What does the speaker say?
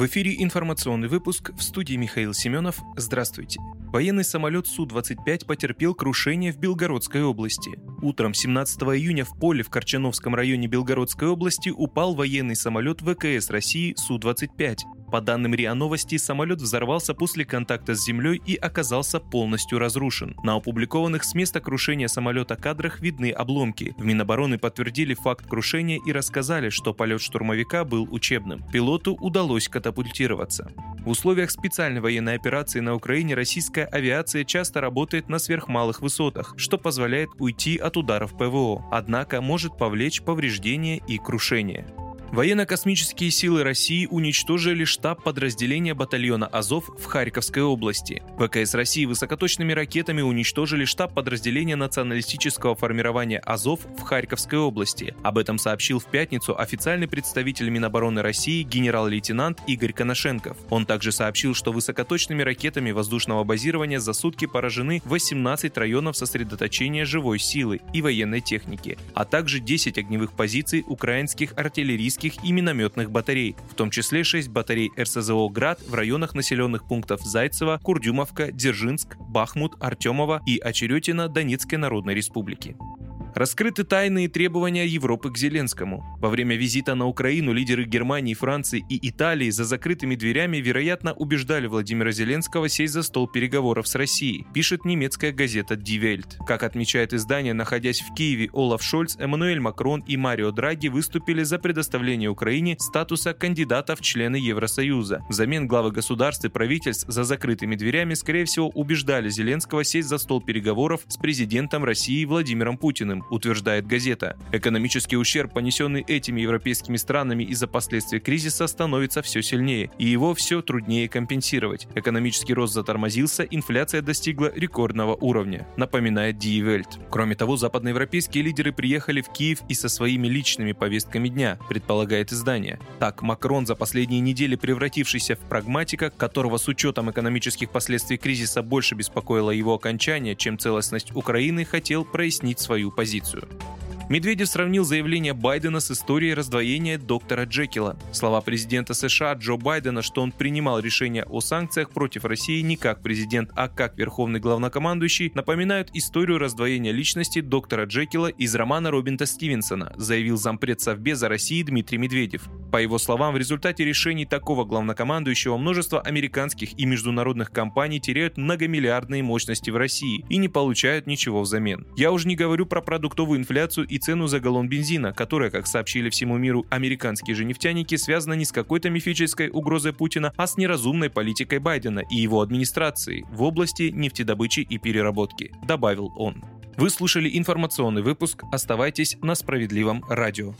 В эфире информационный выпуск в студии Михаил Семенов. Здравствуйте. Военный самолет Су-25 потерпел крушение в Белгородской области. Утром 17 июня в поле в Корчановском районе Белгородской области упал военный самолет ВКС России Су-25. По данным РИА Новости, самолет взорвался после контакта с землей и оказался полностью разрушен. На опубликованных с места крушения самолета кадрах видны обломки. В Минобороны подтвердили факт крушения и рассказали, что полет штурмовика был учебным. Пилоту удалось катапультироваться. В условиях специальной военной операции на Украине российская авиация часто работает на сверхмалых высотах, что позволяет уйти от ударов ПВО, однако может повлечь повреждения и крушение. Военно-космические силы России уничтожили штаб подразделения батальона «Азов» в Харьковской области. ВКС России высокоточными ракетами уничтожили штаб подразделения националистического формирования «Азов» в Харьковской области. Об этом сообщил в пятницу официальный представитель Минобороны России генерал-лейтенант Игорь Коношенков. Он также сообщил, что высокоточными ракетами воздушного базирования за сутки поражены 18 районов сосредоточения живой силы и военной техники, а также 10 огневых позиций украинских артиллерийских артиллерийских и минометных батарей, в том числе 6 батарей РСЗО «Град» в районах населенных пунктов Зайцево, Курдюмовка, Дзержинск, Бахмут, Артемова и Очеретина Донецкой Народной Республики. Раскрыты тайные требования Европы к Зеленскому. Во время визита на Украину лидеры Германии, Франции и Италии за закрытыми дверями, вероятно, убеждали Владимира Зеленского сесть за стол переговоров с Россией, пишет немецкая газета Die Welt. Как отмечает издание, находясь в Киеве, Олаф Шольц, Эммануэль Макрон и Марио Драги выступили за предоставление Украине статуса кандидата в члены Евросоюза. Взамен главы государств и правительств за закрытыми дверями, скорее всего, убеждали Зеленского сесть за стол переговоров с президентом России Владимиром Путиным, утверждает газета. Экономический ущерб, понесенный этими европейскими странами из-за последствий кризиса, становится все сильнее, и его все труднее компенсировать. Экономический рост затормозился, инфляция достигла рекордного уровня, напоминает Die Welt. Кроме того, западноевропейские лидеры приехали в Киев и со своими личными повестками дня, предполагает издание. Так, Макрон за последние недели превратившийся в прагматика, которого с учетом экономических последствий кризиса больше беспокоило его окончание, чем целостность Украины, хотел прояснить свою позицию позицию. Медведев сравнил заявление Байдена с историей раздвоения доктора Джекила. Слова президента США Джо Байдена, что он принимал решение о санкциях против России не как президент, а как верховный главнокомандующий, напоминают историю раздвоения личности доктора Джекила из романа Робинта Стивенсона, заявил зампред Совбеза России Дмитрий Медведев. По его словам, в результате решений такого главнокомандующего множество американских и международных компаний теряют многомиллиардные мощности в России и не получают ничего взамен. Я уже не говорю про продуктовую инфляцию и цену за галлон бензина, которая, как сообщили всему миру американские же нефтяники, связана не с какой-то мифической угрозой Путина, а с неразумной политикой Байдена и его администрации в области нефтедобычи и переработки, добавил он. Вы слушали информационный выпуск. Оставайтесь на справедливом радио.